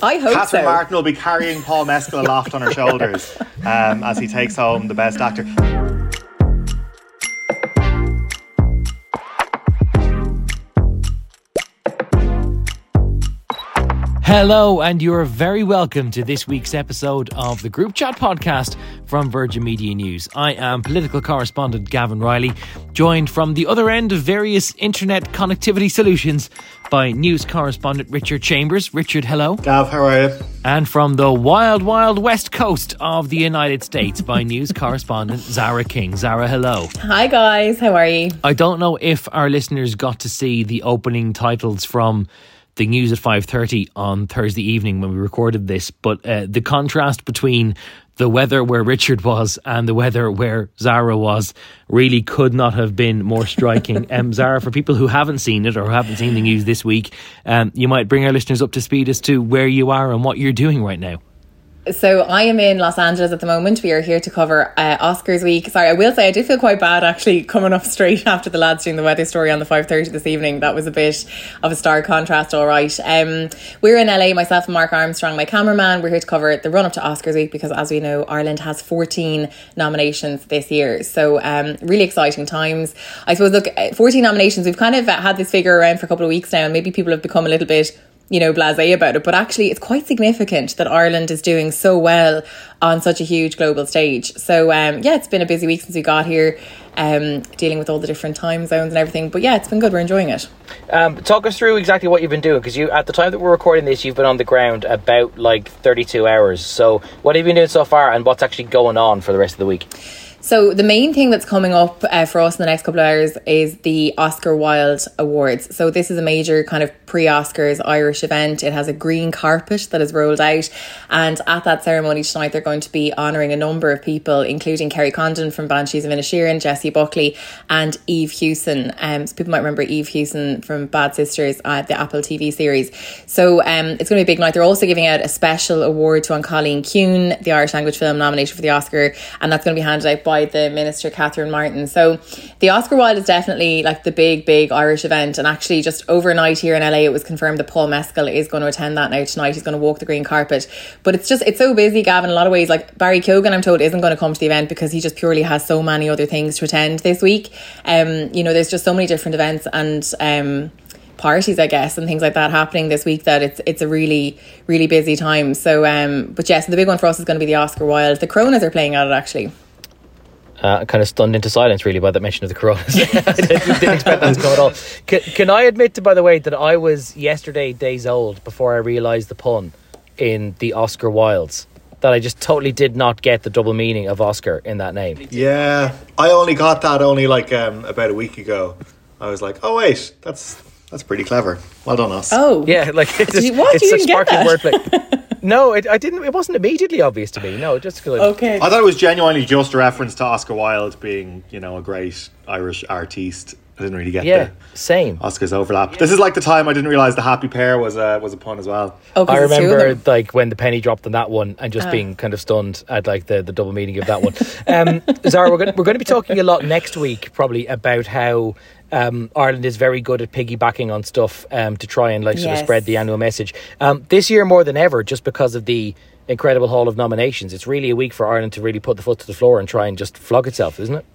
I hope Catherine so. Martin will be carrying Paul Mescal aloft on her shoulders um, as he takes home the best actor. Hello, and you're very welcome to this week's episode of the Group Chat podcast from Virgin Media News. I am political correspondent Gavan Reilly, joined from the other end of various internet connectivity solutions by news correspondent Richard Chambers. Richard, hello. Gav, how are you? And from the wild, wild west coast of the United States by news correspondent Zara King. Zara, hello. Hi guys, how are you? I don't know if our listeners got to see the opening titles from the news at 5.30 on Thursday evening when we recorded this, but uh, the contrast between the weather where Richard was and the weather where Zara was really could not have been more striking. um, Zara, for people who haven't seen it or haven't seen the news this week, um, you might bring our listeners up to speed as to where you are and what you're doing right now. So I am in Los Angeles at the moment. We are here to cover uh, Oscars week. Sorry, I will say I did feel quite bad actually coming up straight after the lads doing the weather story on the five thirty this evening. That was a bit of a stark contrast. All right, um, we're in LA. Myself and Mark Armstrong, my cameraman. We're here to cover the run up to Oscars week because, as we know, Ireland has fourteen nominations this year. So um, really exciting times. I suppose. Look, uh, fourteen nominations. We've kind of had this figure around for a couple of weeks now, and maybe people have become a little bit you know, blasé about it. But actually, it's quite significant that Ireland is doing so well on such a huge global stage. So, um, yeah, it's been a busy week since we got here, um, dealing with all the different time zones and everything. But yeah, it's been good. We're enjoying it. Um, talk us through exactly what you've been doing because you, at the time that we're recording this, you've been on the ground about like 32 hours. So, what have you been doing so far, and what's actually going on for the rest of the week? So the main thing that's coming up uh, for us in the next couple of hours is the Oscar Wilde Awards. So this is a major kind of pre-Oscars Irish event. It has a green carpet that is rolled out, and at that ceremony tonight, they're going to be honouring a number of people, including Kerry Condon from Banshees of Inisherin, Jessie Buckley, and Eve Hewson. Um, so people might remember Eve Hewson from Bad Sisters, uh, the Apple TV series. So um, it's going to be a big night. They're also giving out a special award to Cailín Ciúin, the Irish language film nomination for the Oscar, and that's going to be handed out by the minister Catherine Martin. So the Oscar Wilde is definitely like the big, big Irish event. And actually, just overnight here in LA, it was confirmed that Paul Mescal is going to attend that now tonight. He's going to walk the green carpet. But it's just it's so busy, Gavan. In a lot of ways, like Barry Keoghan, I'm told, isn't going to come to the event because he just purely has so many other things to attend this week. Um, you know, there's just so many different events and. Um, parties, I guess, and things like that happening this week that it's it's a really really busy time. So, um, but yes, the big one for us is going to be the Oscar Wilde. The Coronas are playing at it actually. Uh, kind of stunned into silence, really, by the mention of the coronas. I didn't, didn't expect that to come at all. Can, can I admit, to, by the way, that I was yesterday days old before I realised the pun in the Oscar Wildes? That I just totally did not get the double meaning of Oscar in that name. Yeah, I only got that only like um, about a week ago. I was like, oh wait, that's that's pretty clever. Well done, us. Oh, Yeah, like it's, you- what? it's You such didn't get sparkling that? wordplay. no, it, I didn't. It wasn't immediately obvious to me. No, just because. okay. I thought it was genuinely just a reference to Oscar Wilde being, you know, a great Irish artiste. I didn't really get Yeah, the same. Oscars overlap. This is like the time I didn't realize the happy pair was a was a pun as well. Oh, 'cause I it's two of remember like when the penny dropped on that one and just being kind of stunned at like the, the double meaning of that one. Um, Zara, we're going we're going to be talking a lot next week probably about how um, Ireland is very good at piggybacking on stuff um, to try and like sort of spread the annual message. Um, this year more than ever, just because of the incredible haul of nominations, it's really a week for Ireland to really put the foot to the floor and try and just flog itself, isn't it?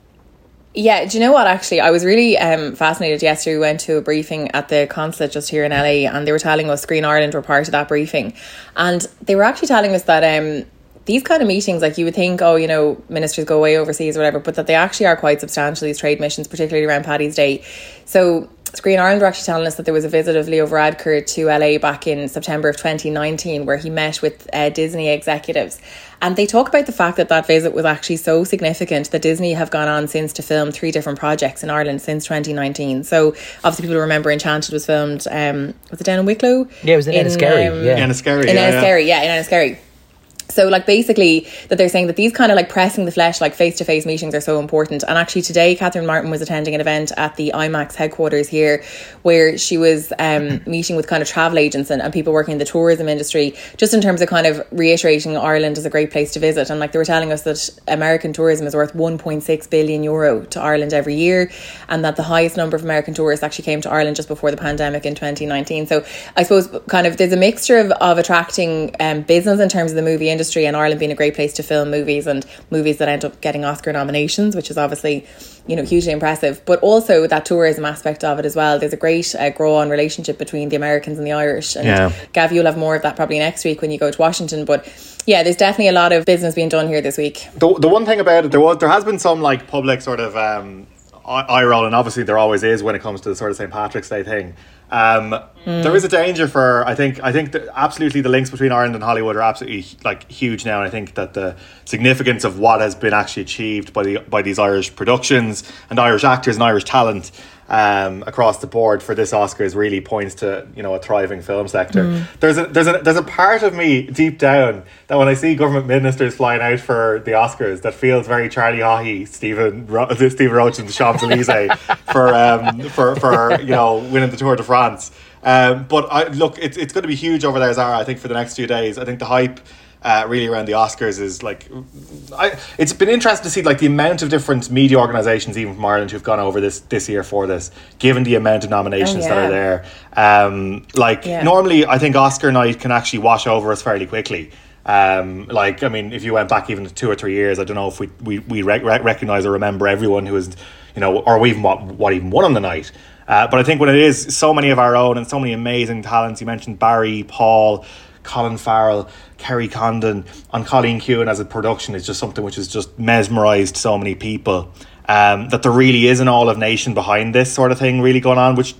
Yeah, do you know what? Actually, I was really um, fascinated yesterday. We went to a briefing at the consulate just here in LA, and they were telling us Screen Ireland were part of that briefing, and they were actually telling us that um, these kind of meetings, like you would think, oh, you know, ministers go away overseas or whatever, but that they actually are quite substantial. These trade missions, particularly around Paddy's Day. So Screen Ireland were actually telling us that there was a visit of Leo Varadkar to LA back in September of 2019 where he met with uh, Disney executives. And they talk about the fact that that visit was actually so significant that Disney have gone on since to film three different projects in Ireland since 2019. So obviously people remember Enchanted was filmed, um, was it down in Wicklow? Yeah, it was in, in Enniskerry. Um, yeah. Enniskerry, in yeah, Enniskerry, yeah. yeah, in Enniskerry. So, like, basically, that they're saying that these kind of like pressing the flesh, like face to face meetings are so important. And actually, today, Catherine Martin was attending an event at the IMAX headquarters here where she was um, meeting with kind of travel agents and, and people working in the tourism industry, just in terms of kind of reiterating Ireland as a great place to visit. And like, they were telling us that American tourism is worth 1.6 billion euro to Ireland every year, and that the highest number of American tourists actually came to Ireland just before the pandemic in 2019. So, I suppose kind of there's a mixture of, of attracting um, business in terms of the movie industry and Ireland being a great place to film movies and movies that end up getting Oscar nominations, which is obviously you know hugely impressive. But also that tourism aspect of it as well. There's a great uh, grow on relationship between the Americans and the Irish. And yeah. Gav, you'll have more of that probably next week when you go to Washington. But yeah, there's definitely a lot of business being done here this week. The, the one thing about it, there was there has been some like public sort of um, eye roll, and obviously there always is when it comes to the sort of St Patrick's Day thing. Um, mm. There is a danger for I think I think absolutely the links between Ireland and Hollywood are absolutely like huge now, and I think that the significance of what has been actually achieved by the by these Irish productions and Irish actors and Irish talent um, across the board for this Oscars really points to you know a thriving film sector. Mm. There's a there's a there's a part of me deep down that when I see government ministers flying out for the Oscars, that feels very Charlie Haughey, Stephen Ro- Stephen Roche and the Champs Elysees for um for for you know winning the Tour de France. Um, but I look, it's it's going to be huge over there, Zara. I think for the next few days. I think the hype uh, really around the Oscars is like, I, it's been interesting to see like the amount of different media organisations, even from Ireland, who've gone over this this year for this, given the amount of nominations oh, yeah. that are there. Um, like yeah. normally, I think Oscar night can actually wash over us fairly quickly. Um, like I mean, if you went back even two or three years, I don't know if we we we rec- recognize or remember everyone who was, you know, or even what what even won on the night. Uh, but I think when it is so many of our own and so many amazing talents, you mentioned Barry, Paul, Colin Farrell, Kerry Condon, and Cailín Ciúin as a production is just something which has just mesmerised so many people. Um, that there really is an all of nation behind this sort of thing really going on, which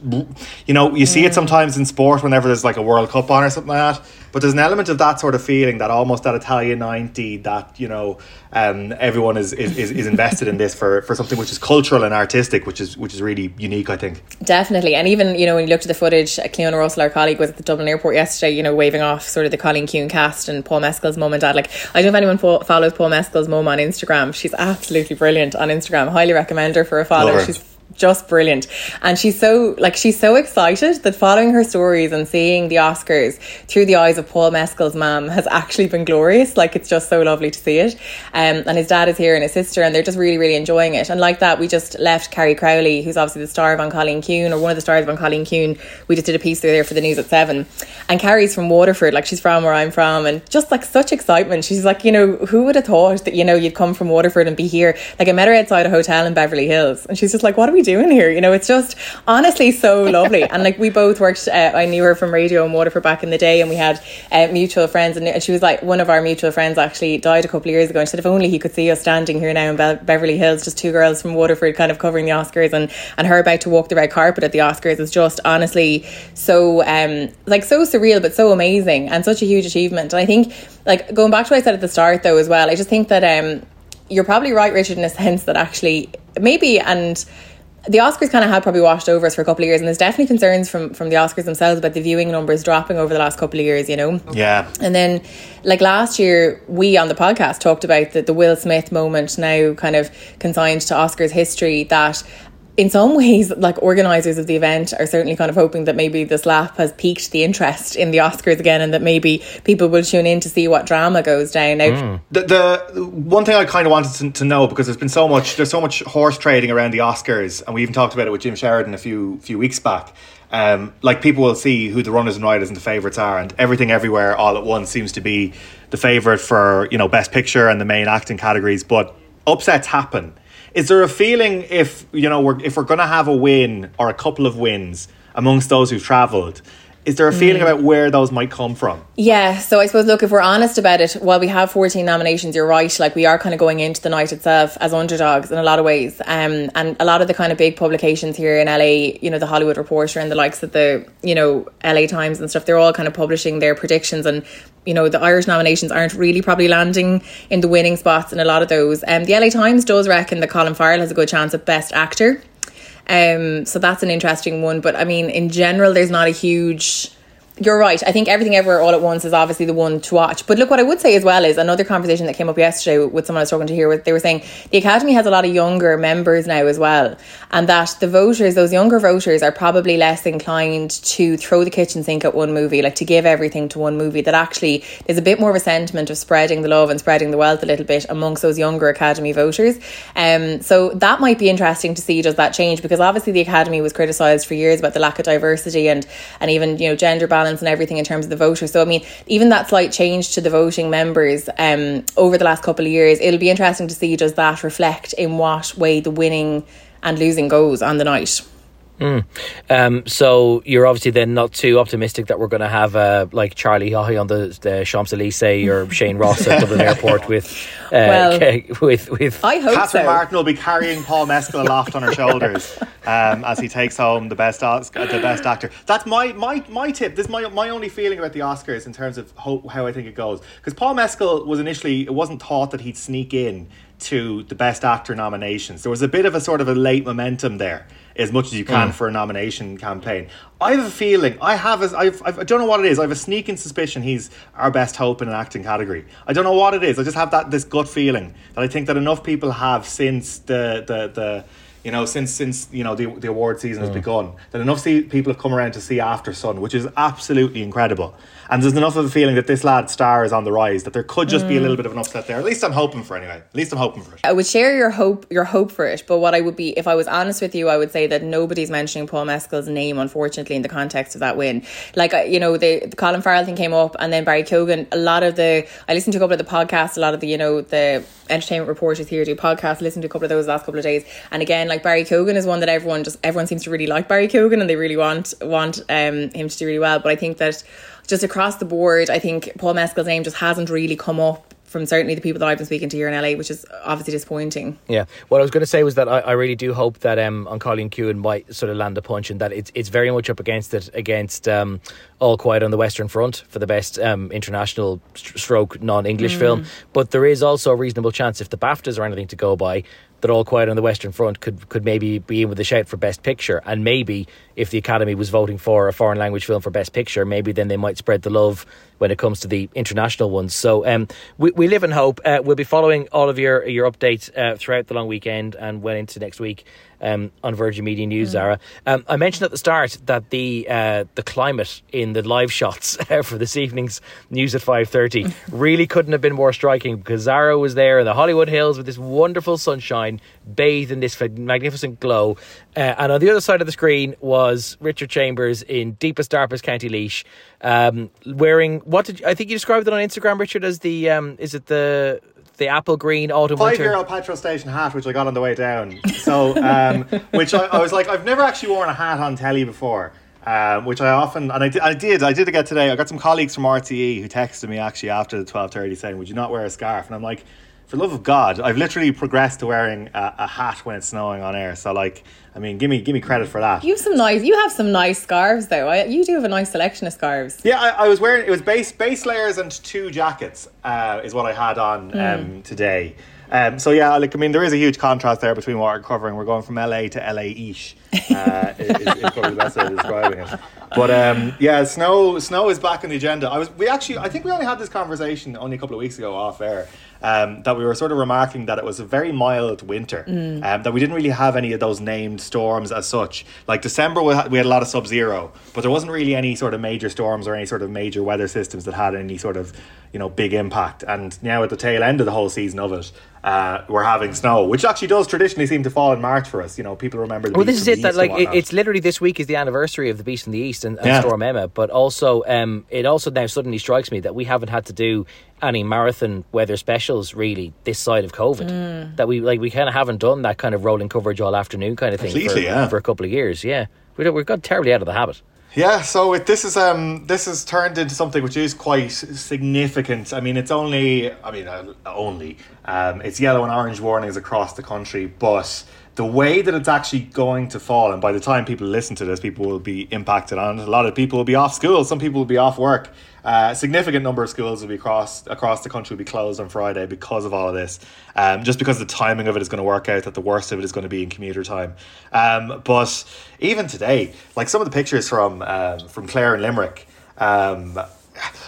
you know you see it sometimes in sport whenever there's like a World Cup on or something like that. But there's an element of that sort of feeling that almost that Italia 90 that, you know, um, everyone is, is, is invested in this for, for something which is cultural and artistic, which is which is really unique, I think. Definitely. And even, you know, when you looked at the footage, Cleona Russell, our colleague, was at the Dublin airport yesterday, you know, waving off sort of the Cailín Ciúin cast and Paul Mescal's mum and dad. Like, I don't know if anyone fo- follows Paul Mescal's mum on Instagram. She's absolutely brilliant on Instagram. Highly recommend her for a follow. She's just brilliant. And she's so like she's so excited that following her stories and seeing the Oscars through the eyes of Paul Mescal's mum has actually been glorious. Like it's just so lovely to see it. Um, and his dad is here and his sister, and they're just really, really enjoying it. And like that, we just left Carrie Crowley, who's obviously the star of An Cailín Ciúin, or one of the stars of An Cailín Ciúin. We just did a piece through there for the news at seven. And Carrie's from Waterford, like she's from where I'm from, and just like such excitement. She's like, you know, who would have thought that, you know, you'd come from Waterford and be here? Like I met her outside a hotel in Beverly Hills, and she's just like, what are we doing here? You know, it's just honestly so lovely. and like we both worked, uh, I knew her from radio and Waterford back in the day, and we had uh, mutual friends. And she was like, one of our mutual friends actually died a couple of years ago. And she said, if only he could see us standing here now in Be- Beverly Hills, just two girls from Waterford kind of covering the Oscars and, and her about to walk the red carpet at the Oscars is just honestly so, um, like so surreal, but so amazing and such a huge achievement. And I think, like, going back to what I said at the start though, as well, I just think that, um, you're probably right, Richard, in a sense that actually maybe and the Oscars kind of had probably washed over us for a couple of years, and there's definitely concerns from from the Oscars themselves about the viewing numbers dropping over the last couple of years. You know, yeah. And then, like last year, we on the podcast talked about the the Will Smith moment, now kind of consigned to Oscars history. That in some ways, like organisers of the event are certainly kind of hoping that maybe this lap has piqued the interest in the Oscars again, and that maybe people will tune in to see what drama goes down. Now, mm. the, the one thing I kind of wanted to, to, know because there's been so much there's so much horse trading around the Oscars, and we even talked about it with Jim Sheridan a few few weeks back. Um, like people will see who the runners and riders and the favourites are, and everything everywhere all at once seems to be the favourite for you know best picture and the main acting categories, but upsets happen is there a feeling if you know we're if we're going to have a win or a couple of wins amongst those who've travelled? is there a feeling about where those might come from? Yeah, so I suppose look, if we're honest about it, while we have 14 nominations, you're right, like we are kind of going into the night itself as underdogs in a lot of ways. Um, and a lot of the kind of big publications here in LA, you know, the Hollywood Reporter and the likes of the, you know, LA Times and stuff, they're all kind of publishing their predictions and you know the Irish nominations aren't really probably landing in the winning spots in a lot of those. Um, the LA Times does reckon that Colin Farrell has a good chance at Best Actor. Um, so that's an interesting one. But I mean, in general, there's not a huge you're right. I think everything everywhere all at once is obviously the one to watch. But look, what I would say as well is another conversation that came up yesterday with someone I was talking to here. They were saying the academy has a lot of younger members now as well, and that the voters, those younger voters, are probably less inclined to throw the kitchen sink at one movie, like to give everything to one movie. That actually there's a bit more of a sentiment of spreading the love and spreading the wealth a little bit amongst those younger academy voters. Um, so that might be interesting to see does that change because obviously the academy was criticised for years about the lack of diversity and and even you know gender balance balance and everything in terms of the voters. So I mean, even that slight change to the voting members um, over the last couple of years, it'll be interesting to see does that reflect in what way the winning and losing goes on the night. Mm. Um, so you're obviously then not too optimistic that we're going to have uh, like Charlie Haughey on the, the Champs Elysees or Shane Ross at Dublin Airport with uh, well, with with. I hope Catherine so. Martin will be carrying Paul Mescal aloft on her shoulders um, as he takes home the best the best actor. That's my my my tip. This is my my only feeling about the Oscars in terms of how, how I think it goes because Paul Mescal was initially it wasn't thought that he'd sneak in to the best actor nominations. There was a bit of a sort of a late momentum there as much as you can mm. for a nomination campaign. I have a feeling, I have, a, I've, I've, I don't know what it is. I have a sneaking suspicion he's our best hope in an acting category. I don't know what it is. I just have that this gut feeling that I think that enough people have since the the the you know, since since you know the the award season has mm. begun, that enough see, people have come around to see Aftersun, which is absolutely incredible. And there's enough of a feeling that this lad's star is on the rise that there could just mm. be a little mm. bit of an upset there. At least I'm hoping for anyway. At least I'm hoping for it. I would share your hope your hope for it, but what I would be if I was honest with you, I would say that nobody's mentioning Paul Mescal's name, unfortunately, in the context of that win. Like you know, the, the Colin Farrell thing came up, and then Barry Keoghan. A lot of the I listened to a couple of the podcasts, a lot of the you know the entertainment reporters here do podcasts. Listen to a couple of those last couple of days, and again, like Barry Keoghan is one that everyone just everyone seems to really like Barry Keoghan, and they really want want um, him to do really well. But I think that just across the board, I think Paul Mescal's name just hasn't really come up from certainly the people that I've been speaking to here in LA, which is obviously disappointing. Yeah, what I was going to say was that I, I really do hope that um, on Cailín Ciúin might sort of land a punch, and that it's it's very much up against it against um, All Quiet on the Western Front for the best um, international stroke non English mm. film. But there is also a reasonable chance if the BAFTAs are anything to go by that All Quiet on the Western Front could could maybe be in with a shout for Best Picture, and maybe if the Academy was voting for a foreign language film for Best Picture, maybe then they might spread the love when it comes to the international ones. So um, we we live in hope. Uh, we'll be following all of your your updates uh, throughout the long weekend and well into next week um, on Virgin Media News, mm. Zara. Um, I mentioned at the start that the uh, the climate in the live shots for this evening's news at five thirty really couldn't have been more striking because Zara was there in the Hollywood Hills with this wonderful sunshine, bathed in this magnificent glow, uh, and on the other side of the screen was Richard Chambers in deepest darkest County Laois, um, wearing what did you, I think you described it on Instagram, Richard, as the um, is it the the Applegreen autumn five year old petrol station hat which I got on the way down. So um, which I, I, was like I've never actually worn a hat on telly before. Um, which I often and I did, I did I did get today. I got some colleagues from RTE who texted me actually after the twelve thirty saying, "Would you not wear a scarf?" And I'm like, for love of God, I've literally progressed to wearing a, a hat when it's snowing on air. So like I mean, give me give me credit for that. You have some nice. You have some nice scarves, though. I, you do have a nice selection of scarves. Yeah, I, I was wearing. It was base base layers and two jackets. Uh, is what I had on mm. um, today. Um, so yeah, like I mean, there is a huge contrast there between what we're covering. We're going from LA to LA ish. Uh, is, is probably the best way of describing it. But um, yeah, snow snow is back on the agenda. I was we actually I think we only had this conversation only a couple of weeks ago off air um, that we were sort of remarking that it was a very mild winter, mm. um, that we didn't really have any of those named storms as such. Like December, we had, we had a lot of sub zero, but there wasn't really any sort of major storms or any sort of major weather systems that had any sort of you know big impact. And now at the tail end of the whole season of it, uh, we're having snow, which actually does traditionally seem to fall in March for us. You know, people remember. well, this is it. That like it, it's literally this week is the anniversary of the Beast in the East and, and yeah. Storm Emma, but also um, it also now suddenly strikes me that we haven't had to do any marathon weather specials really this side of COVID. Mm. That we like we kind of haven't done that kind of rolling coverage all afternoon kind of thing for, yeah. for a couple of years. Yeah, we we've got terribly out of the habit. Yeah, so it, this is um this has turned into something which is quite significant. I mean, it's only I mean uh, only um it's yellow and orange warnings across the country, but the way that it's actually going to fall, and by the time people listen to this, people will be impacted on it. A lot of people will be off school. Some people will be off work. Uh, a significant number of schools will be across across the country will be closed on Friday because of all of this. Um, just because the timing of it is going to work out that the worst of it is going to be in commuter time. Um, but even today, like some of the pictures from um, from Clare and Limerick. Um,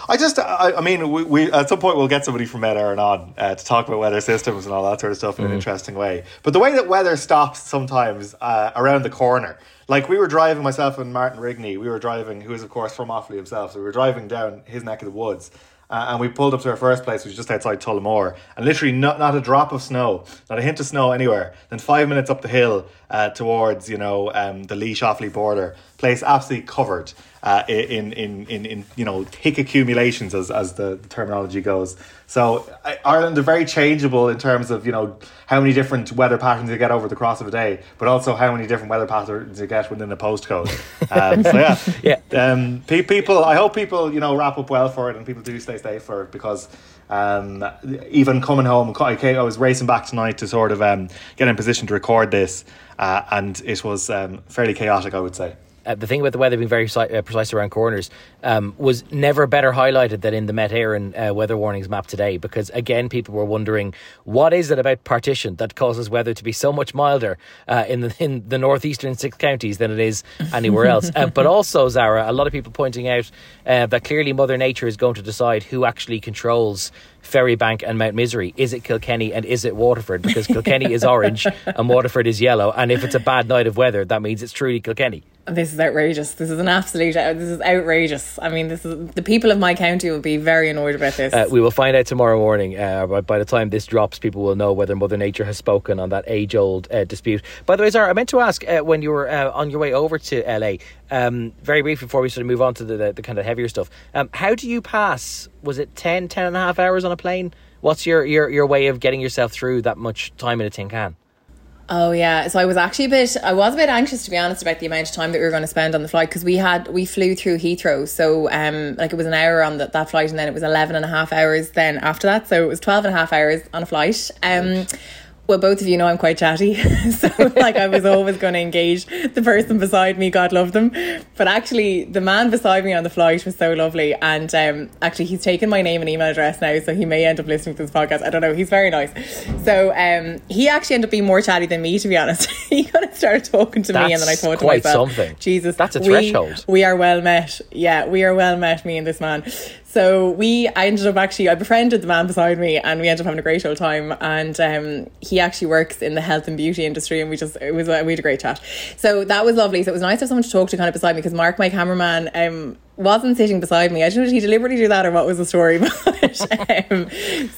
I just, I, I mean, we, we, at some point we'll get somebody from Met Éireann on uh, to talk about weather systems and all that sort of stuff in mm. an interesting way. But the way that weather stops sometimes uh, around the corner, like we were driving myself and Martin Rigney, we were driving, who is of course from Offaly himself, so we were driving down his neck of the woods. Uh, and we pulled up to our first place, which was just outside Tullamore, and literally not, not a drop of snow, not a hint of snow anywhere. Then five minutes up the hill uh, towards, you know, um, the Laois Offaly border, place absolutely covered uh, in, in, in, in, you know, thick accumulations, as, as the, the terminology goes. So Ireland are very changeable in terms of, you know, how many different weather patterns you get over the course of a day, but also how many different weather patterns you get within a postcode. Um, so yeah, yeah. Um, pe- people, I hope people, you know, wrap up well for it and people do stay safe for it because um, even coming home, I was racing back tonight to sort of um, get in position to record this, uh, and it was um, fairly chaotic, I would say uh, the thing about the weather being very uh, precise around corners um, was never better highlighted than in the Met Éireann uh, weather warnings map today. Because again, people were wondering what is it about partition that causes weather to be so much milder uh, in the in the northeastern six counties than it is anywhere else. Uh, but also, Zara, a lot of people pointing out uh, that clearly Mother Nature is going to decide who actually controls Ferrybank and Mount Misery? Is it Kilkenny and is it Waterford? Because Kilkenny is orange and Waterford is yellow. And if it's a bad night of weather, that means it's truly Kilkenny. This is outrageous. This is an absolute. Uh, this is outrageous. I mean, this is the people of my county will be very annoyed about this. Uh, we will find out tomorrow morning. Uh, by, by the time this drops, people will know whether Mother Nature has spoken on that age-old uh, dispute. By the way, Zara, I meant to ask uh, when you were uh, on your way over to LA, um, very briefly before we sort of move on to the, the, the kind of heavier stuff. Um, how do you pass? Was it 10, 10 and a half hours on a plane? What's your, your, your way of getting yourself through that much time in a tin can? Oh yeah, so I was actually a bit. I was a bit anxious to be honest about the amount of time that we were going to spend on the flight because we had we flew through Heathrow, so um like it was an hour on the, that flight and then it was 11 and a half hours then after that, so it was 12 and a half hours on a flight. Um, well, both of you know I'm quite chatty. so, like, I was always going to engage the person beside me, God love them. But actually, the man beside me on the flight was so lovely. And um, actually, he's taken my name and email address now, so he may end up listening to this podcast. I don't know. He's very nice. So, um, he actually ended up being more chatty than me, to be honest. he kind of started talking to That's me, and then I thought to myself, something. Jesus, That's a threshold. We, we are well met. Yeah, we are well met, me and this man. So we, I ended up actually, I befriended the man beside me, and we ended up having a great old time. And um, he actually works in the health and beauty industry, and we just it was we had a great chat. So that was lovely. So it was nice to have someone to talk to kind of beside me because Mark, my cameraman, um, wasn't sitting beside me. I don't know did he deliberately do that or what was the story. But um,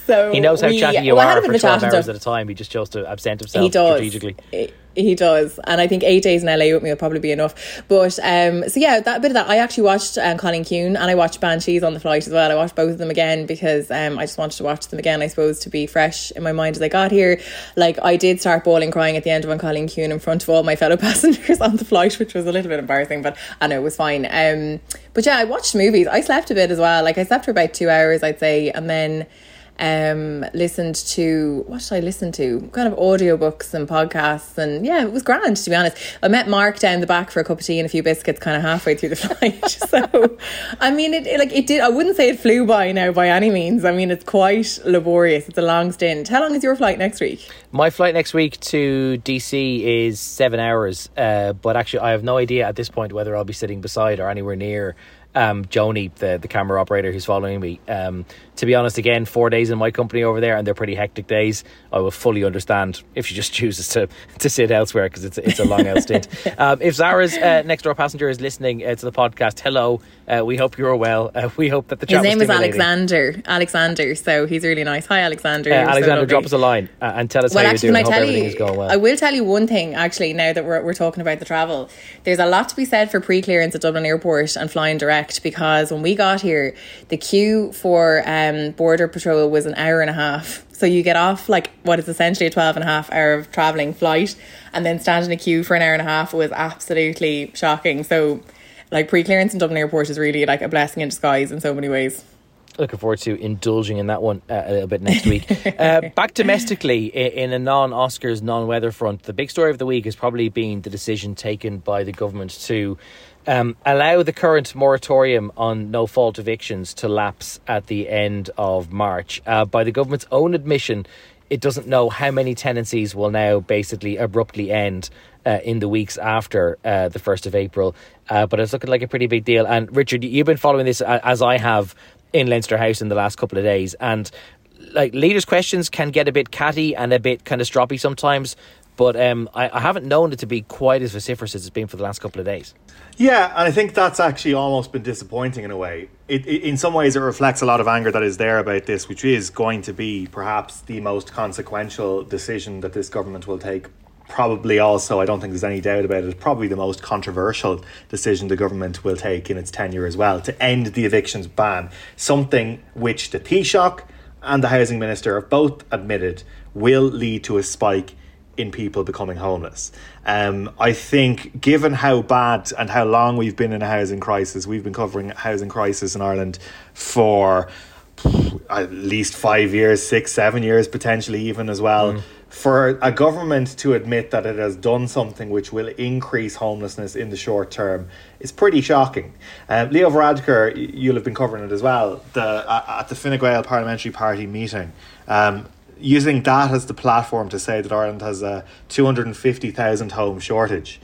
so he knows how we, chatty you well, are for twelve hours at a time. He just chose to absent himself he does. strategically. It, he does, and I think eight days in LA with me will probably be enough. But um, so yeah, that bit of that I actually watched um, Cailín Ciúin and I watched Banshees on the flight as well. I watched both of them again because um, I just wanted to watch them again. I suppose to be fresh in my mind as I got here. Like I did start bawling, crying at the end of Cailín Ciúin in front of all my fellow passengers on the flight, which was a little bit embarrassing, but I know it was fine. Um, but yeah, I watched movies. I slept a bit as well. Like I slept for about two hours, I'd say, and then um, listened to what did I listen to? Kind of audiobooks and podcasts, and yeah, it was grand to be honest. I met Mark down the back for a cup of tea and a few biscuits, kind of halfway through the flight. so, I mean, it, it like it did. I wouldn't say it flew by now by any means. I mean, it's quite laborious. It's a long stint. How long is your flight next week? My flight next week to DC is seven hours, uh, but actually, I have no idea at this point whether I'll be sitting beside or anywhere near um, Joni, the, the camera operator who's following me. Um, to be honest, again, four days in my company over there, and they're pretty hectic days. I will fully understand if she just chooses to, to sit elsewhere because it's, it's a long out stint. Um, if Zara's uh, next door passenger is listening uh, to the podcast, hello. Uh, we hope you're well. Uh, we hope that the his name is Alexander. Alexander, so he's really nice. Hi, Alexander. Alexander, so drop us a line uh, and tell us well, how actually, you're doing. I hope everything you, is going well. I will tell you one thing actually. Now that we're we're talking about the travel, there's a lot to be said for pre-clearance at Dublin Airport and flying direct because when we got here, the queue for um, border patrol was an hour and a half. So you get off like what is essentially a 12 and a half hour of travelling flight and then stand in a queue for an hour and a half was absolutely shocking. So like pre-clearance in Dublin Airport is really like a blessing in disguise in so many ways. Looking forward to indulging in that one uh, a little bit next week. uh, back domestically, in a non Oscars, non weather front, the big story of the week has probably been the decision taken by the government to um, allow the current moratorium on no fault evictions to lapse at the end of March. Uh, by the government's own admission, it doesn't know how many tenancies will now basically abruptly end uh, in the weeks after uh, the 1st of April. Uh, but it's looking like a pretty big deal. And Richard, you've been following this uh, as I have in Leinster House in the last couple of days. And like leaders' questions can get a bit catty and a bit kind of stroppy sometimes. But um, I, I haven't known it to be quite as vociferous as it's been for the last couple of days. Yeah, and I think that's actually almost been disappointing in a way. It, it, in some ways, it reflects a lot of anger that is there about this, which is going to be perhaps the most consequential decision that this government will take. Probably also, I don't think there's any doubt about it, probably the most controversial decision the government will take in its tenure as well to end the evictions ban. Something which the Taoiseach and the Housing Minister have both admitted will lead to a spike in people becoming homeless. Um, I think, given how bad and how long we've been in a housing crisis, we've been covering housing crisis in Ireland for at least five years, six, seven years, potentially even as well. Mm. For a government to admit that it has done something which will increase homelessness in the short term is pretty shocking. Um, Leo Varadkar, you'll have been covering it as well, the, at the Fine Gael Parliamentary Party meeting. Um, using that as the platform to say that Ireland has a 250,000 home shortage.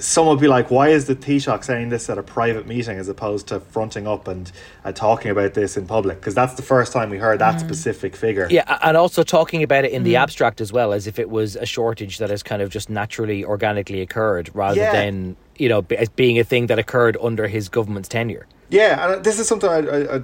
Some would be like, why is the Taoiseach saying this at a private meeting as opposed to fronting up and uh, talking about this in public? Because that's the first time we heard that mm. specific figure. Yeah, and also talking about it in mm. the abstract as well, as if it was a shortage that has kind of just naturally, organically occurred rather yeah. than, you know, as being a thing that occurred under his government's tenure. Yeah, and this is something I, I, I,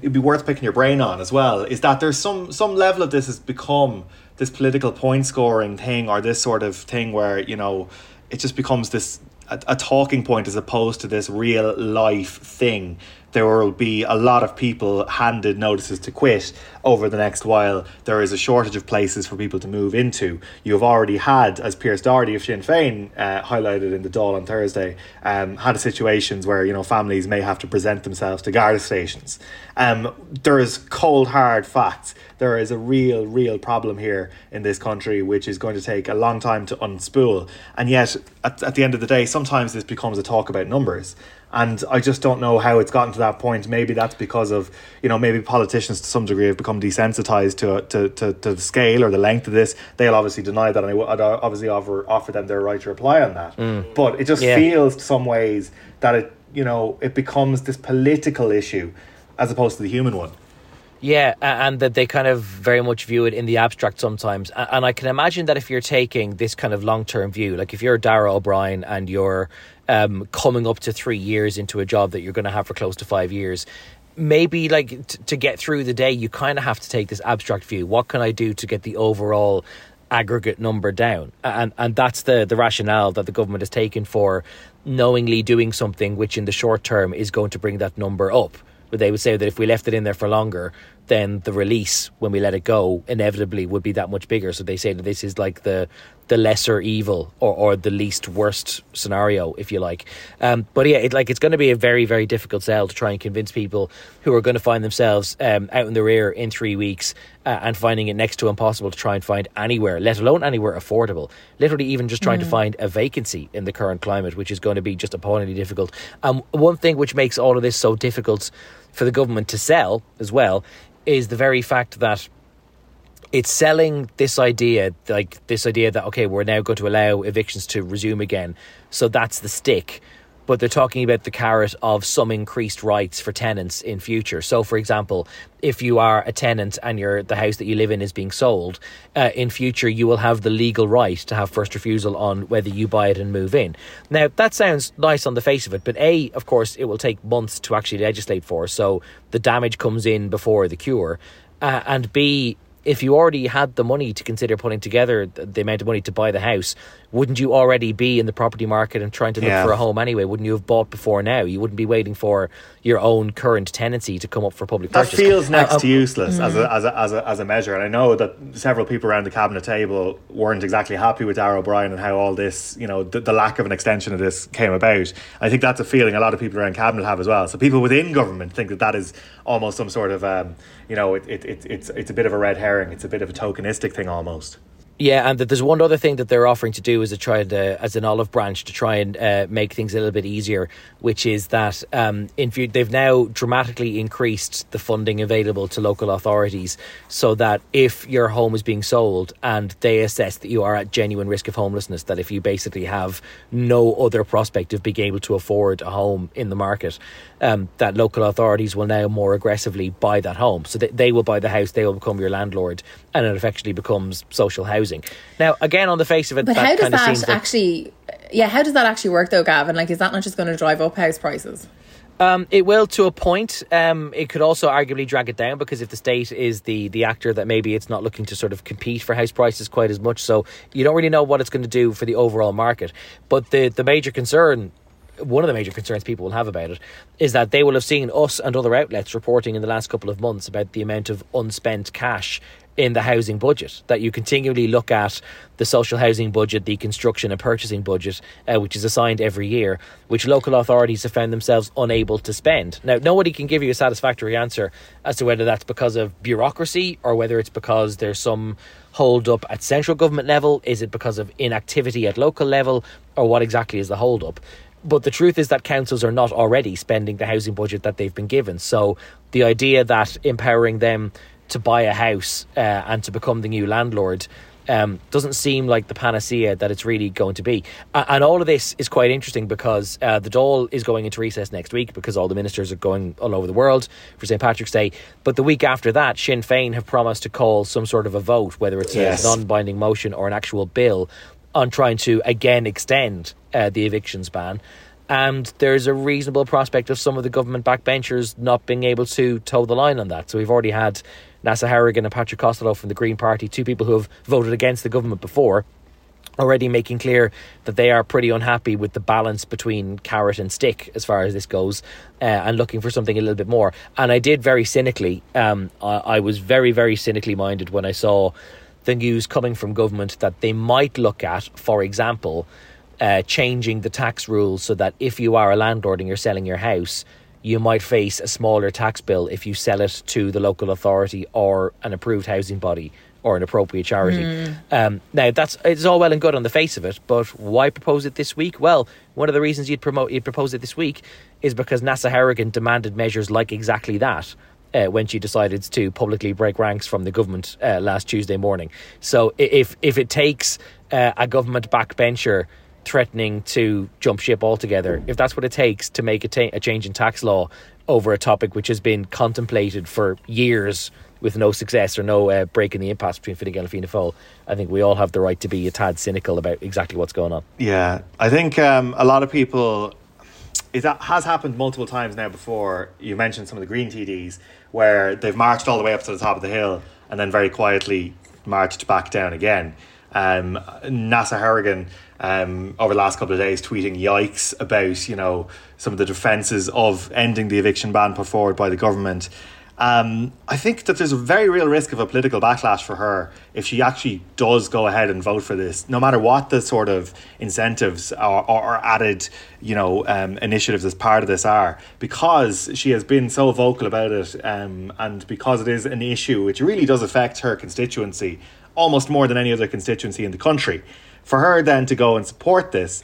it'd be worth picking your brain on as well. Is that there's some some level of this has become this political point scoring thing or this sort of thing where you know it just becomes this a, a talking point as opposed to this real life thing there will be a lot of people handed notices to quit over the next while. There is a shortage of places for people to move into. You have already had, as Pearse Doherty of Sinn Féin uh, highlighted in the Dáil on Thursday, um, had situations where you know families may have to present themselves to Garda stations. Um, there is cold hard facts. There is a real, real problem here in this country, which is going to take a long time to unspool. And yet, at, at the end of the day, sometimes this becomes a talk about numbers. And I just don't know how it's gotten to that point. Maybe that's because of, you know, maybe politicians to some degree have become desensitized to, to, to, to the scale or the length of this. They'll obviously deny that, and I would obviously offer, offer them their right to reply on that. Mm. But it just yeah. feels, some ways, that it, you know, it becomes this political issue as opposed to the human one. Yeah, and that they kind of very much view it in the abstract sometimes. And I can imagine that if you're taking this kind of long term view, like if you're Darragh O'Brien and you're um, coming up to three years into a job that you're going to have for close to five years, maybe like t- to get through the day, you kind of have to take this abstract view. What can I do to get the overall aggregate number down? And and that's the the rationale that the government has taken for knowingly doing something which in the short term is going to bring that number up but they would say that if we left it in there for longer, then the release when we let it go inevitably would be that much bigger. So they say that this is like the the lesser evil or, or the least worst scenario, if you like. Um, but yeah, it, like it's going to be a very very difficult sell to try and convince people who are going to find themselves um, out in the rear in three weeks uh, and finding it next to impossible to try and find anywhere, let alone anywhere affordable. Literally, even just trying mm. to find a vacancy in the current climate, which is going to be just appallingly difficult. And um, one thing which makes all of this so difficult for the government to sell as well is the very fact that it's selling this idea, like this idea that okay, we're now going to allow evictions to resume again. So that's the stick but they're talking about the carrot of some increased rights for tenants in future. So, for example, if you are a tenant and your the house that you live in is being sold, uh, in future you will have the legal right to have first refusal on whether you buy it and move in. Now, that sounds nice on the face of it, but a, of course, it will take months to actually legislate for. So the damage comes in before the cure, uh, and b, if you already had the money to consider putting together the amount of money to buy the house, wouldn't you already be in the property market and trying to look Yeah. for a home anyway? Wouldn't you have bought before now? You wouldn't be waiting for your own current tenancy to come up for public That purchase. feels Uh, next uh, to useless as, a, as, a, as, a, as a measure. And I know that several people around the cabinet table weren't exactly happy with Darragh O'Brien and how all this, you know, the, the lack of an extension of this came about. I think that's a feeling a lot of people around cabinet have as well. So people within government think that that is almost some sort of, um, you know, it, it, it, it's, it's a bit of a red herring. It's a bit of a tokenistic thing almost. Yeah, and that there's one other thing that they're offering to do as a try to, as an olive branch to try and uh, make things a little bit easier, which is that um, in view, they've now dramatically increased the funding available to local authorities, so that if your home is being sold and they assess that you are at genuine risk of homelessness, that if you basically have no other prospect of being able to afford a home in the market, um, that local authorities will now more aggressively buy that home. So they, they will buy the house, they will become your landlord, and it effectively becomes social housing. Now, again, on the face of it, But that how does that seems like- actually? Yeah, how does that actually work though, Gavan? Like, is that not just going to drive up house prices? Um, it will to a point. Um, it could also arguably drag it down because if the state is the the actor, that maybe it's not looking to sort of compete for house prices quite as much. So you don't really know what it's going to do for the overall market. But the the major concern. One of the major concerns people will have about it is that they will have seen us and other outlets reporting in the last couple of months about the amount of unspent cash in the housing budget. That you continually look at the social housing budget, the construction and purchasing budget, uh, which is assigned every year, which local authorities have found themselves unable to spend. Now, nobody can give you a satisfactory answer as to whether that's because of bureaucracy or whether it's because there's some hold up at central government level. Is it because of inactivity at local level, or what exactly is the hold up? But the truth is that councils are not already spending the housing budget that they've been given. So the idea that empowering them to buy a house uh, and to become the new landlord um, doesn't seem like the panacea that it's really going to be. And all of this is quite interesting because uh, the Dáil is going into recess next week because all the ministers are going all over the world for St. Patrick's Day. But the week after that, Sinn Féin have promised to call some sort of a vote, whether it's Yes. a non binding motion or an actual bill, on trying to again extend uh, the evictions ban. And there's a reasonable prospect of some of the government backbenchers not being able to toe the line on that. So we've already had Neasa Hourigan and Patrick Costello from the Green Party, two people who have voted against the government before, already making clear that they are pretty unhappy with the balance between carrot and stick as far as this goes uh, and looking for something a little bit more. And I did very cynically, um, I, I was very, very cynically minded when I saw the news coming from government that they might look at, for example, uh, changing the tax rules so that if you are a landlord and you're selling your house, you might face a smaller tax bill if you sell it to the local authority or an approved housing body or an appropriate charity. Um, now that's it's all well and good on the face of it, but why propose it this week? Well, one of the reasons you'd promote you'd propose it this week is because Neasa Hourigan demanded measures like exactly that. Uh, when she decided to publicly break ranks from the government uh, last Tuesday morning, so if if it takes uh, a government backbencher threatening to jump ship altogether, if that's what it takes to make a, ta- a change in tax law over a topic which has been contemplated for years with no success or no uh, break in the impasse between Fine Gael and Fianna Fáil, I think we all have the right to be a tad cynical about exactly what's going on. Yeah, I think um, a lot of people. It ha- has happened multiple times now before. You mentioned some of the Green TDs where they've marched all the way up to the top of the hill and then very quietly marched back down again. Um, Neasa Hourigan um, over the last couple of days tweeting yikes about you know some of the defences of ending the eviction ban put forward by the government. Um, I think that there's a very real risk of a political backlash for her if she actually does go ahead and vote for this, no matter what the sort of incentives or, or, or added, you know, um, initiatives as part of this are, because she has been so vocal about it, um, and because it is an issue which really does affect her constituency almost more than any other constituency in the country. For her then to go and support this,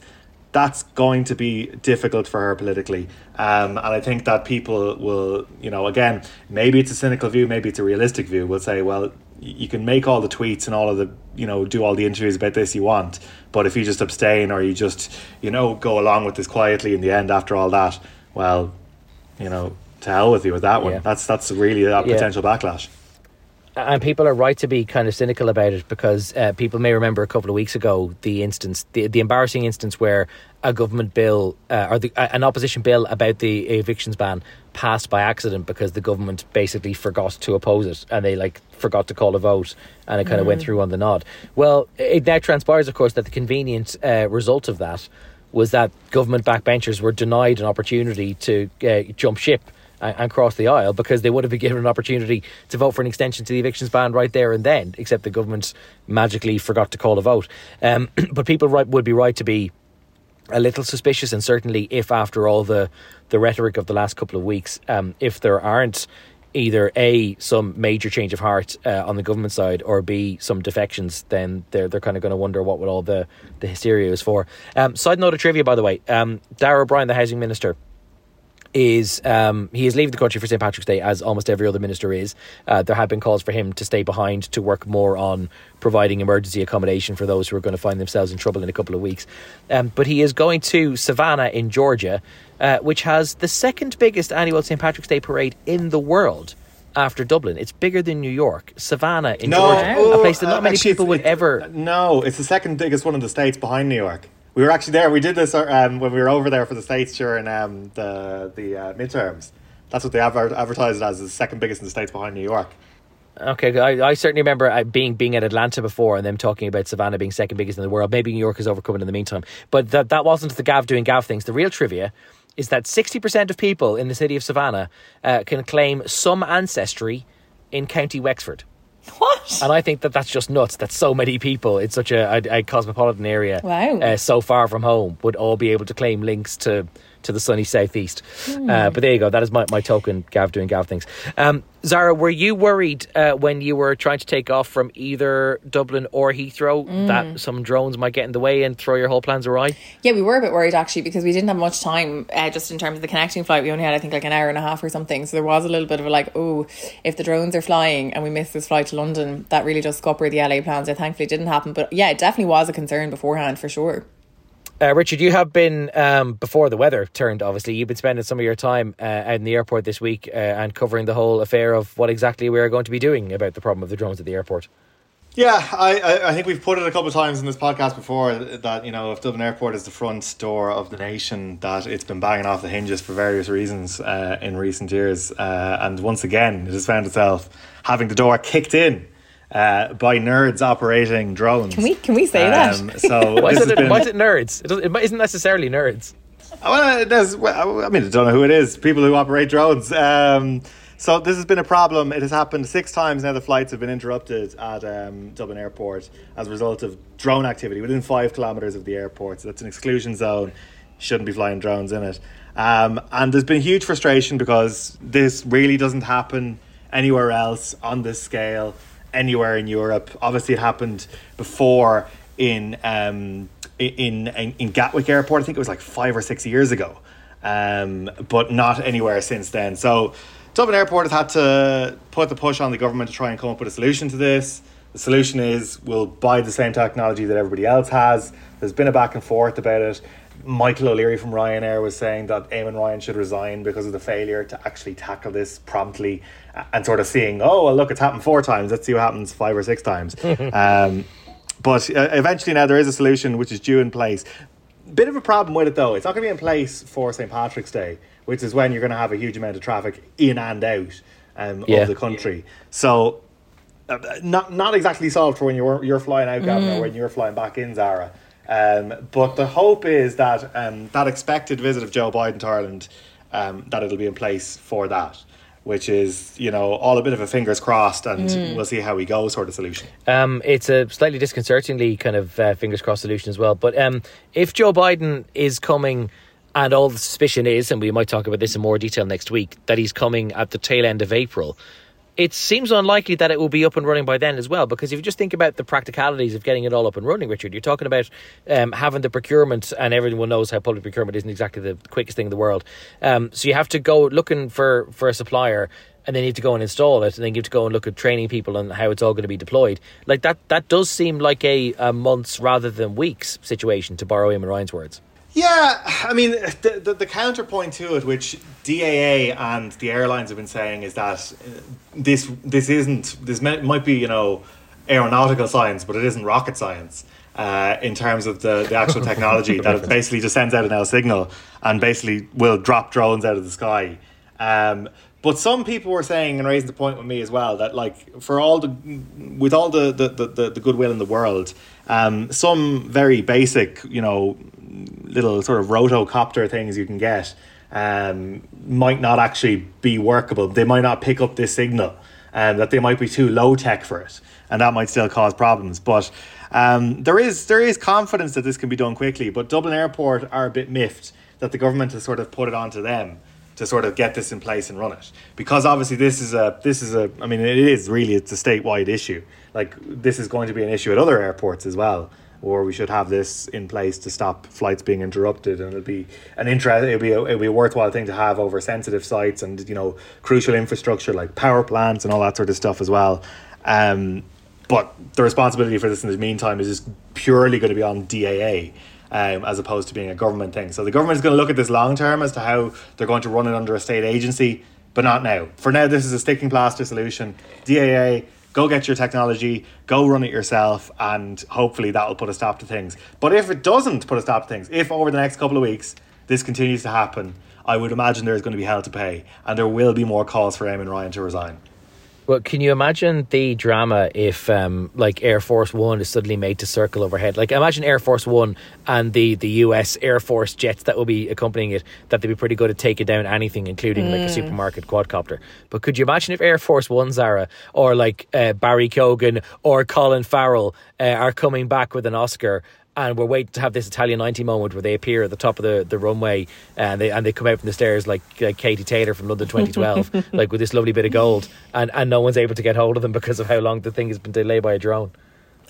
that's going to be difficult for her politically. Um, and I think that people will, you know, again, maybe it's a cynical view, maybe it's a realistic view, will say, well, you can make all the tweets and all of the, you know, do all the interviews about this you want. But if you just abstain or you just, you know, go along with this quietly in the end after all that, well, you know, to hell with you with that one. Yeah. That's that's really a Yeah. potential backlash. And people are right to be kind of cynical about it because uh, people may remember a couple of weeks ago the instance, the, the embarrassing instance where a government bill uh, or the, uh, an opposition bill about the evictions ban passed by accident because the government basically forgot to oppose it and they like forgot to call a vote and it kind of went through on the nod. Well, it now transpires, of course, that the convenient uh, result of that was that government backbenchers were denied an opportunity to uh, jump ship and, and cross the aisle because they would have been given an opportunity to vote for an extension to the evictions ban right there and then, except the government magically forgot to call a vote. Um, but people right, would be right to be a little suspicious, and certainly if after all the the rhetoric of the last couple of weeks, um, if there aren't either a some major change of heart uh, on the government side, or b some defections, then they're they're kind of going to wonder what all the the hysteria is for. Um, side note of trivia, by the way, um, Darragh O'Brien, the housing minister, is um, he is leaving the country for St Patrick's Day, as almost every other minister is. Uh, there have been calls for him to stay behind to work more on providing emergency accommodation for those who are going to find themselves in trouble in a couple of weeks. Um, but he is going to Savannah in Georgia, uh, which has the second biggest annual St Patrick's Day parade in the world. After Dublin, it's bigger than New York. Savannah in No, Georgia, oh, a place that not uh, many people would ever. No, it's the second biggest one in the states behind New York. We were actually there. We did this um, when we were over there for the states during um, the the uh, midterms. That's what they adver- advertised as the second biggest in the states behind New York. Okay, I, I certainly remember uh, being being at Atlanta before and them talking about Savannah being second biggest in the world. Maybe New York has overcome it in the meantime, but that that wasn't the Gav doing Gav things. The real trivia is that sixty percent of people in the city of Savannah uh, can claim some ancestry in County Wexford. What? And I think that that's just nuts. That so many people in such a, a, a cosmopolitan area, Wow. uh, so far from home, would all be able to claim links to to the sunny southeast. Hmm. Uh, but there you go. That is my, my token Gav doing Gav things. Um, Zara, were you worried uh, when you were trying to take off from either Dublin or Heathrow Hmm. that some drones might get in the way and throw your whole plans awry? Yeah, we were a bit worried actually because we didn't have much time uh, just in terms of the connecting flight. We only had, I think, like an hour and a half or something. So there was a little bit of a like, oh, if the drones are flying and we miss this flight to London, that really does scupper the LA plans. It thankfully didn't happen. But yeah, it definitely was a concern beforehand for sure. Uh, Richard, you have been um, before the weather turned. Obviously, you've been spending some of your time uh, out in the airport this week uh, and covering the whole affair of what exactly we are going to be doing about the problem of the drones at the airport. Yeah, I, I, think we've put it a couple of times in this podcast before that you know if Dublin Airport is the front door of the nation, that it's been banging off the hinges for various reasons uh, in recent years, uh, and once again it has found itself having the door kicked in uh, by nerds operating drones. Can we can we say that? Um, so Why is, it, been- why is it nerds? It, doesn't, it isn't necessarily nerds. well, there's, well, I mean, I don't know who it is. People who operate drones. Um, so this has been a problem. It has happened six times now. The flights have been interrupted at um, Dublin Airport as a result of drone activity within five kilometres of the airport. So that's an exclusion zone. Shouldn't be flying drones in it. Um, and there's been huge frustration because this really doesn't happen anywhere else on this scale, anywhere in Europe. Obviously, it happened before in um, in, in in Gatwick Airport. I think it was like five or six years ago, um, but not anywhere since then. So Dublin Airport has had to put the push on the government to try and come up with a solution to this. The solution is we'll buy the same technology that everybody else has. There's been a back and forth about it. Michael O'Leary from Ryanair was saying that Eamon Ryan should resign because of the failure to actually tackle this promptly and sort of seeing, oh, well, look, it's happened four times. Let's see what happens five or six times. um, but uh, eventually now there is a solution which is due in place. Bit of a problem with it though. It's not going to be in place for St Patrick's Day, which is when you're going to have a huge amount of traffic in and out um, Yeah. of the country. So uh, not not exactly solved for when you're you're flying out, Gavan, or when you're flying back in, Zara. Um, but the hope is that um, that expected visit of Joe Biden to Ireland, um, that it'll be in place for that, which is you know all a bit of a fingers crossed, and we'll see how we go sort of solution. Um, it's a slightly disconcertingly kind of uh, fingers crossed solution as well. But um, if Joe Biden is coming, and all the suspicion is, and we might talk about this in more detail next week, that he's coming at the tail end of April. It seems unlikely that it will be up and running by then as well, because if you just think about the practicalities of getting it all up and running, Richard, you're talking about um, having the procurement, and everyone knows how public procurement isn't exactly the quickest thing in the world. Um, so you have to go looking for, for a supplier, and then you have to go and install it, and then you have to go and look at training people and how it's all going to be deployed. Like that, that does seem like a, a months rather than weeks situation, to borrow Eamon Ryan's words. Yeah, I mean, the, the, the, counterpoint to it, which DAA and the airlines have been saying, is that uh, this this isn't this might be you know aeronautical science, but it isn't rocket science uh, in terms of the, the actual technology that it basically just sends out an L signal and basically will drop drones out of the sky. Um, but some people were saying and raising the point with me as well that like for all the with all the the, the, the goodwill in the world, um, some very basic you know little sort of rotocopter things you can get um, might not actually be workable. They might not pick up this signal, and um, that they might be too low tech for it, and that might still cause problems. But um, there is there is confidence that this can be done quickly. But Dublin Airport are a bit miffed that the government has sort of put it onto them to sort of get this in place and run it because obviously this is a this is a I mean it is really it's a statewide issue like this is going to be an issue at other airports as well or we should have this in place to stop flights being interrupted and it'll be an interest it'll be a, it'll be a worthwhile thing to have over sensitive sites and you know crucial infrastructure like power plants and all that sort of stuff as well um, but the responsibility for this in the meantime is just purely going to be on DAA um, as opposed to being a government thing. So the government is going to look at this long term as to how they're going to run it under a state agency, but not now. For now, this is a sticking plaster solution. DAA, go get your technology, go run it yourself, and hopefully that will put a stop to things. But if it doesn't put a stop to things, if over the next couple of weeks this continues to happen, I would imagine there's going to be hell to pay, and there will be more calls for Eamon Ryan to resign. Well, can you imagine the drama if, um, like, Air Force One is suddenly made to circle overhead? Like, imagine Air Force One and the, the US Air Force jets that will be accompanying it, that they'd be pretty good at taking down anything, including mm. like a mm. supermarket quadcopter. But could you imagine if Air Force One, Zara, or like uh, Barry Keoghan or Colin Farrell uh, are coming back with an Oscar and we're waiting to have this Italia 90 moment where they appear at the top of the, the runway and they and they come out from the stairs like, like Katie Taylor from London 2012 like with this lovely bit of gold. And, and no one's able to get hold of them because of how long the thing has been delayed by a drone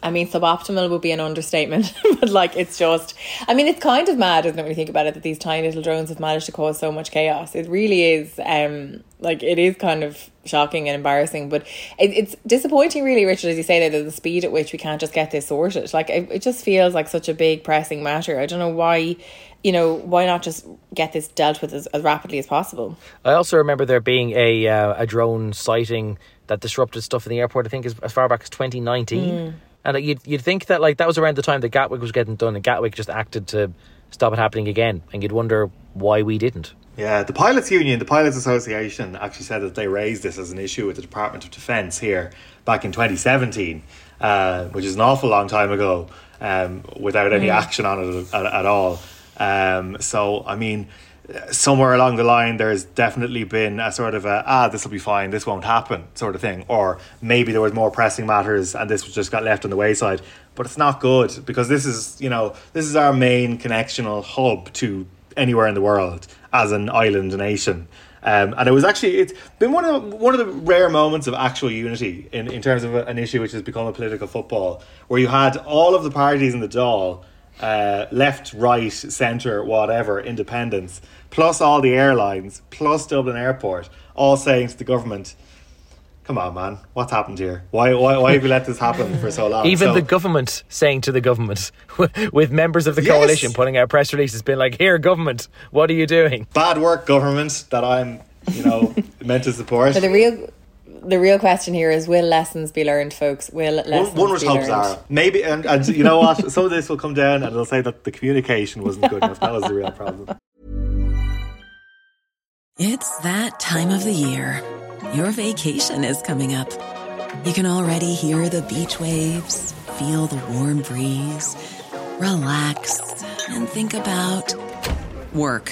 I mean, suboptimal would be an understatement, but like it's just, I mean, it's kind of mad, isn't it, when you think about it, that these tiny little drones have managed to cause so much chaos. It really is, um, like, it is kind of shocking and embarrassing, but it, it's disappointing, really, Richard, as you say, that the speed at which we can't just get this sorted. Like, it, it just feels like such a big pressing matter. I don't know why you know, why not just get this dealt with as, as rapidly as possible? I also remember there being a uh, a drone sighting that disrupted stuff in the airport. I think as, as far back as twenty nineteen. Mm. And you'd, you'd think that like that was around the time that Gatwick was getting done, and Gatwick just acted to stop it happening again. And you'd wonder why we didn't. Yeah, the Pilots Union, the Pilots Association, actually said that they raised this as an issue with the Department of Defence here back in 2017, uh, which is an awful long time ago, um, without any mm. action on it at, at all. Um, so, I mean, somewhere along the line there's definitely been a sort of a ah this will be fine this won't happen sort of thing. Or maybe there was more pressing matters and this just got left on the wayside. But it's not good because this is you know this is our main connectional hub to anywhere in the world as an island nation. Um, and it was actually it's been one of the, one of the rare moments of actual unity in, in terms of an issue which has become a political football where you had all of the parties in the Dáil uh, left, right, centre, whatever, independence, plus all the airlines, plus Dublin Airport, all saying to the government, come on, man, what's happened here? Why, why, why have you let this happen for so long? Even so, the government saying to the government, with members of the yes. coalition putting out press releases, being like, "Here, government, what are you doing?" Bad work, government, that I'm, you know, meant to support. But the real the real question here is will lessons be learned, folks? Will lessons one, one be learned? Zara. Maybe, and, and you know what? Some of this will come down and they'll say that the communication wasn't good enough. That was the real problem. It's that time of the year. Your vacation is coming up. You can already hear the beach waves, feel the warm breeze, relax, and think about work.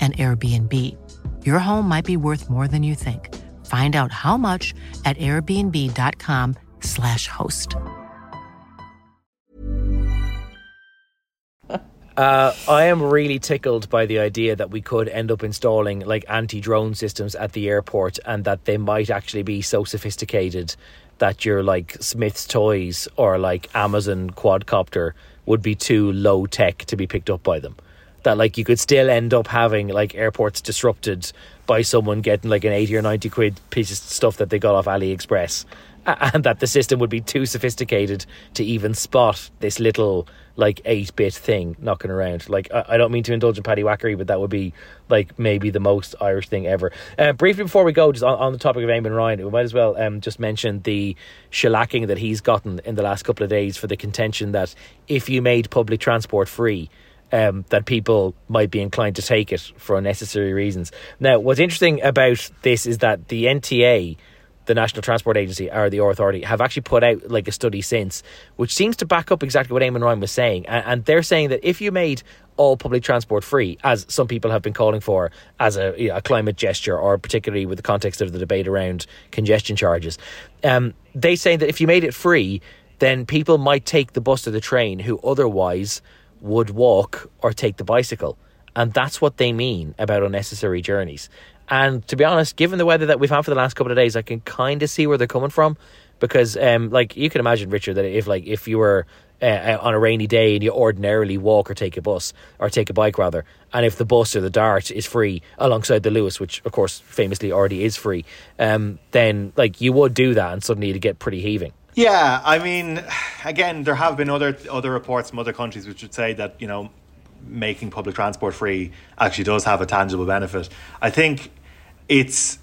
an Airbnb. Your home might be worth more than you think. Find out how much at airbnb.com/slash host. Uh, I am really tickled by the idea that we could end up installing like anti drone systems at the airport and that they might actually be so sophisticated that your like Smyths Toys or like Amazon quadcopter would be too low tech to be picked up by them. That like you could still end up having like airports disrupted by someone getting like an 80 or 90 quid piece of stuff that they got off AliExpress and that the system would be too sophisticated to even spot this little like 8-bit thing knocking around. Like i, I don't mean to indulge in paddy wackery but that would be like maybe the most irish thing ever. Uh, briefly before we go just on, on the topic of Eamon Ryan we might as well um, just mention the shellacking that he's gotten in the last couple of days for the contention that if you made public transport free um, that people might be inclined to take it for unnecessary reasons. Now, what's interesting about this is that the NTA, the National Transport Agency, or the Authority, have actually put out like a study since, which seems to back up exactly what Eamon Ryan was saying. And, and they're saying that if you made all public transport free, as some people have been calling for as a, you know, a climate gesture, or particularly with the context of the debate around congestion charges, um, they say that if you made it free, then people might take the bus or the train who otherwise would walk or take the bicycle. And that's what they mean about unnecessary journeys. And to be honest, given the weather that we've had for the last couple of days, I can kind of see where they're coming from. Because, um, like, you can imagine, Richard, that if, like, if you were uh, on a rainy day and you ordinarily walk or take a bus or take a bike rather, and if the bus or the dart is free alongside the Luas, which of course famously already is free, um, then like you would do that, and suddenly you'd get pretty heaving. Yeah, I mean, again, there have been other other reports from other countries which would say that you know making public transport free actually does have a tangible benefit. I think it's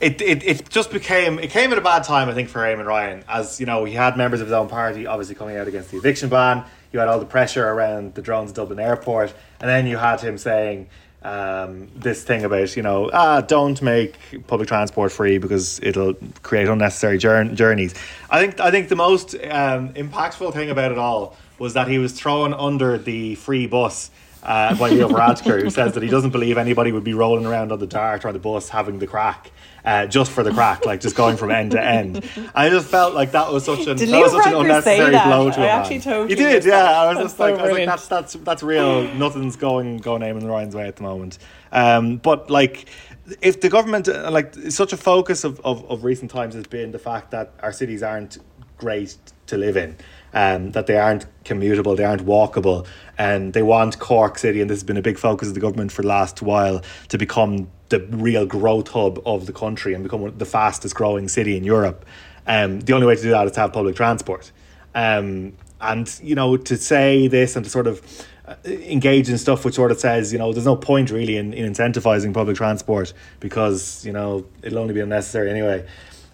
it, it, it just became it came at a bad time I think for Eamon Ryan. As you know he had members of his own party obviously coming out against the eviction ban. You had all the pressure around the drones Dublin airport. And then you had him saying um, this thing about you know ah don't make public transport free because it'll create unnecessary journeys. I think I think the most um, impactful thing about it all was that he was thrown under the free bus uh, by Leo Varadkar, who says that he doesn't believe anybody would be rolling around on the dart or the bus having the crack. Uh, just for the crack, like just going from end to end. I just felt like that was such an did that was such an unnecessary blow to Eamon. actually totally He did, yeah. I was just so like, I was like, that's that's that's real. Nothing's going going Eamon Ryan's way at the moment. Um, but like, if the government uh, like such a focus of, of of recent times has been the fact that our cities aren't great to live in. Um, that they aren't commutable, they aren't walkable, and they want Cork City, and this has been a big focus of the government for the last while, to become the real growth hub of the country and become the fastest growing city in Europe. Um, the only way to do that is to have public transport. Um, and, you know, to say this and to sort of uh, engage in stuff which sort of says, you know, there's no point really in, in incentivizing public transport because, you know, it'll only be unnecessary anyway.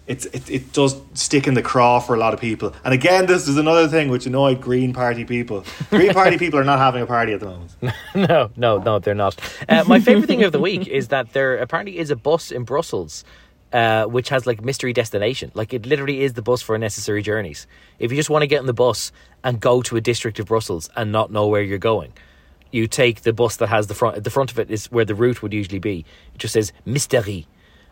It's, it, it does stick in the craw for a lot of people. And again, this is another thing which annoyed Green Party people. Green Party people are not having a party at the moment. no, no, no, they're not. Uh, my favorite thing of the week is that there apparently is a bus in Brussels. Uh, which has like mystery destination. Like it literally is the bus for unnecessary journeys. If you just want to get on the bus and go to a district of Brussels and not know where you're going, you take the bus that has the front. The front of it is where the route would usually be. It just says mystery,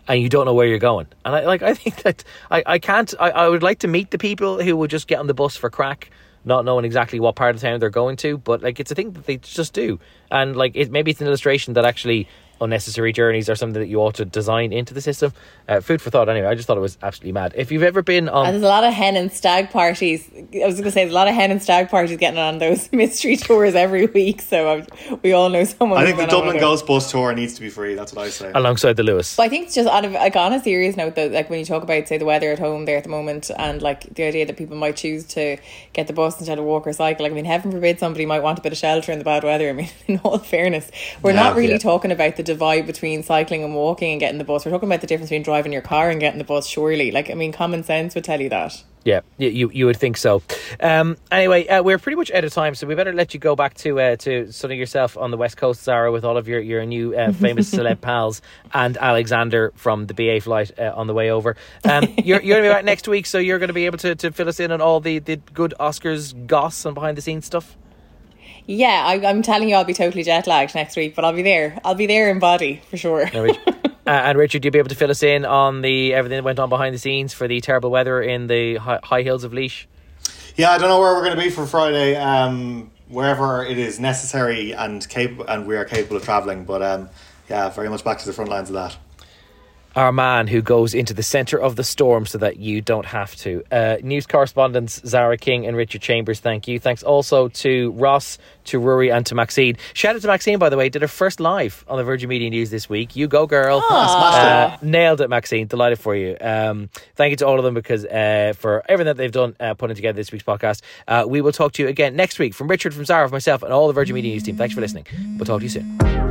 and you don't know where you're going. And I like. I think that I, I can't. I, I would like to meet the people who would just get on the bus for crack, not knowing exactly what part of town they're going to. But like, it's a thing that they just do. And like, it maybe it's an illustration that actually unnecessary journeys are something that you ought to design into the system. Uh, food for thought. Anyway, I just thought it was absolutely mad. If you've ever been on, And there's a lot of hen and stag parties. I was going to say there's a lot of hen and stag parties getting on those mystery tours every week. So um, we all know someone. I think the Dublin with it. Ghost Bus Tour needs to be free. That's what I say. alongside the Luas. But I think it's just on a, like on a serious note though, like when you talk about say the weather at home there at the moment and like the idea that people might choose to get the bus instead of walk or cycle. Like I mean, heaven forbid somebody might want a bit of shelter in the bad weather. I mean, in all fairness, we're Yeah, not really yeah. talking about the divide between cycling and walking and getting the bus. We're talking about the difference between driving your car and getting the bus. Surely, like I mean, common sense would tell you that. Yeah, you you, would think so. Um, anyway, uh, we're pretty much out of time, so we better let you go back to uh, to sunning yourself on the west coast, Zara, with all of your your new uh, famous celeb pals and Alexander from the BA flight uh, on the way over. Um, you're you're going to be back next week, so you're going to be able to, to fill us in on all the, the good Oscars goss and behind the scenes stuff. Yeah, I, I'm telling you, I'll be totally jet lagged next week, but I'll be there. I'll be there in body for sure. Uh, and Richard, you'll be able to fill us in on the everything that went on behind the scenes for the terrible weather in the high, high hills of Laois. Yeah, I don't know where we're going to be for Friday. Um, wherever it is necessary and capable, and we are capable of traveling. But um, yeah, very much back to the front lines of that our man who goes into the centre of the storm so that you don't have to. Uh, news correspondents Zara King and Richard Chambers, thank you. Thanks also to Ross, to Rory, and to Maxine. Shout out to Maxine, by the way, did her first live on the Virgin Media News this week. You go, girl. Uh, nailed it, Maxine. Delighted for you. Um, thank you to all of them because uh, for everything that they've done uh, putting together this week's podcast. Uh, we will talk to you again next week from Richard, from Zara, from myself, and all the Virgin Media News team. Thanks for listening. We'll talk to you soon.